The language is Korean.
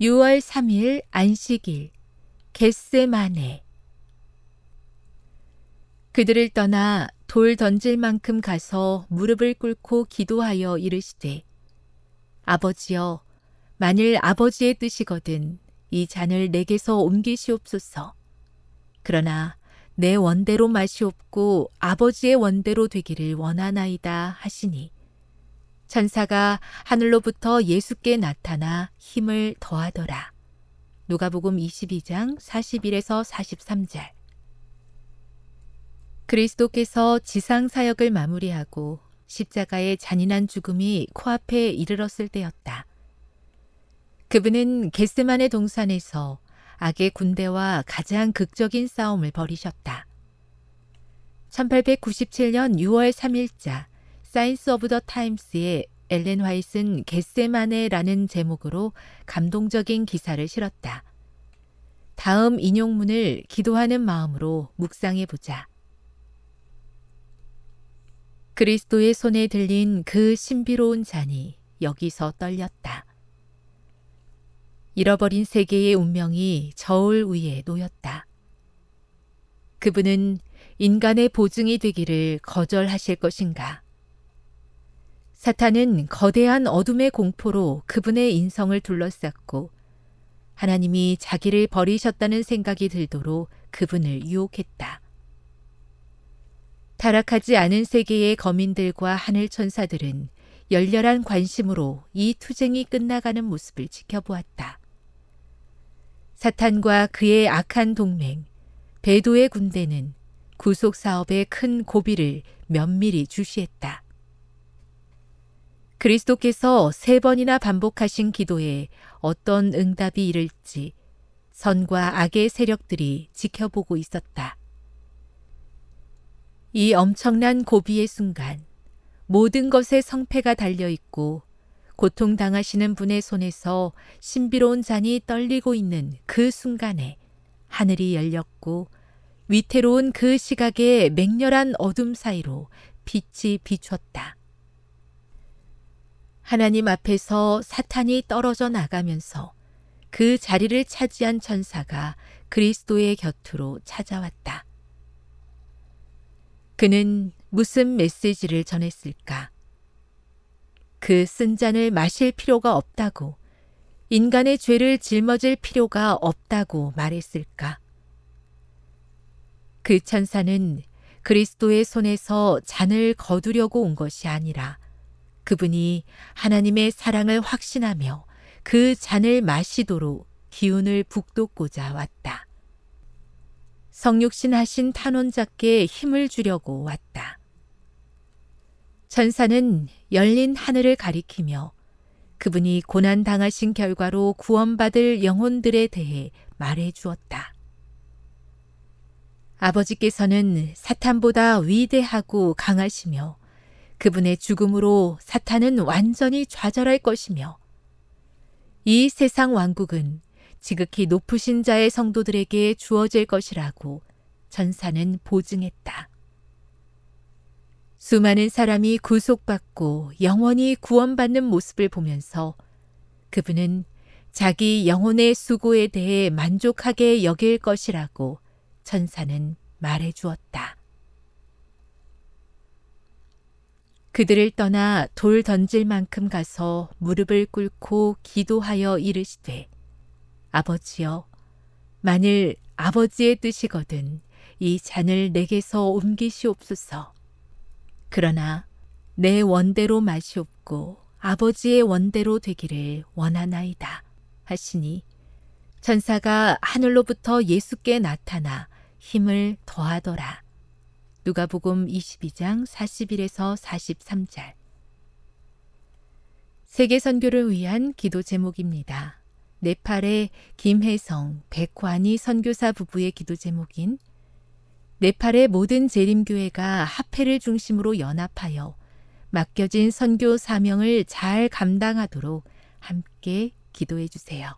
6월 3일 안식일 겟세마네. 그들을 떠나 돌 던질 만큼 가서 무릎을 꿇고 기도하여 이르시되 아버지여 만일 아버지의 뜻이거든 이 잔을 내게서 옮기시옵소서. 그러나 내 원대로 마시옵고 아버지의 원대로 되기를 원하나이다 하시니 천사가 하늘로부터 예수께 나타나 힘을 더하더라. 누가복음 22장 41에서 43절. 그리스도께서 지상 사역을 마무리하고 십자가의 잔인한 죽음이 코앞에 이르렀을 때였다. 그분은 겟세만의 동산에서 악의 군대와 가장 극적인 싸움을 벌이셨다. 1897년 6월 3일자 Signs of the Times에 엘렌 화이트는 겟세마네라는 제목으로 감동적인 기사를 실었다. 다음 인용문을 기도하는 마음으로 묵상해 보자. 그리스도의 손에 들린 그 신비로운 잔이 여기서 떨렸다. 잃어버린 세계의 운명이 저울 위에 놓였다. 그분은 인간의 보증이 되기를 거절하실 것인가? 사탄은 거대한 어둠의 공포로 그분의 인성을 둘러쌌고 하나님이 자기를 버리셨다는 생각이 들도록 그분을 유혹했다. 타락하지 않은 세계의 거민들과 하늘 천사들은 열렬한 관심으로 이 투쟁이 끝나가는 모습을 지켜보았다. 사탄과 그의 악한 동맹, 배도의 군대는 구속 사업의 큰 고비를 면밀히 주시했다. 그리스도께서 세 번이나 반복하신 기도에 어떤 응답이 이를지 선과 악의 세력들이 지켜보고 있었다. 이 엄청난 고비의 순간 모든 것에 성패가 달려 있고 고통당하시는 분의 손에서 신비로운 잔이 떨리고 있는 그 순간에 하늘이 열렸고 위태로운 그 시각의 맹렬한 어둠 사이로 빛이 비췄다. 하나님 앞에서 사탄이 떨어져 나가면서 그 자리를 차지한 천사가 그리스도의 곁으로 찾아왔다. 그는 무슨 메시지를 전했을까? 그 쓴 잔을 마실 필요가 없다고, 인간의 죄를 짊어질 필요가 없다고 말했을까? 그 천사는 그리스도의 손에서 잔을 거두려고 온 것이 아니라 그분이 하나님의 사랑을 확신하며 그 잔을 마시도록 기운을 북돋고자 왔다. 성육신 하신 탄원자께 힘을 주려고 왔다. 천사는 열린 하늘을 가리키며 그분이 고난 당하신 결과로 구원받을 영혼들에 대해 말해 주었다. 아버지께서는 사탄보다 위대하고 강하시며 그분의 죽음으로 사탄은 완전히 좌절할 것이며 이 세상 왕국은 지극히 높으신 자의 성도들에게 주어질 것이라고 전사는 보증했다. 수많은 사람이 구속받고 영원히 구원받는 모습을 보면서 그분은 자기 영혼의 수고에 대해 만족하게 여길 것이라고 천사는 말해 주었다. 그들을 떠나 돌 던질 만큼 가서 무릎을 꿇고 기도하여 이르시되 아버지여 만일 아버지의 뜻이거든 이 잔을 내게서 옮기시옵소서 그러나 내 원대로 마시옵고 아버지의 원대로 되기를 원하나이다 하시니 천사가 하늘로부터 예수께 나타나 힘을 더하더라. 누가복음 22장 41에서 43절. 세계 선교를 위한 기도 제목입니다. 네팔의 김혜성, 백환희 선교사 부부의 기도 제목인 네팔의 모든 재림교회가 합회를 중심으로 연합하여 맡겨진 선교 사명을 잘 감당하도록 함께 기도해 주세요.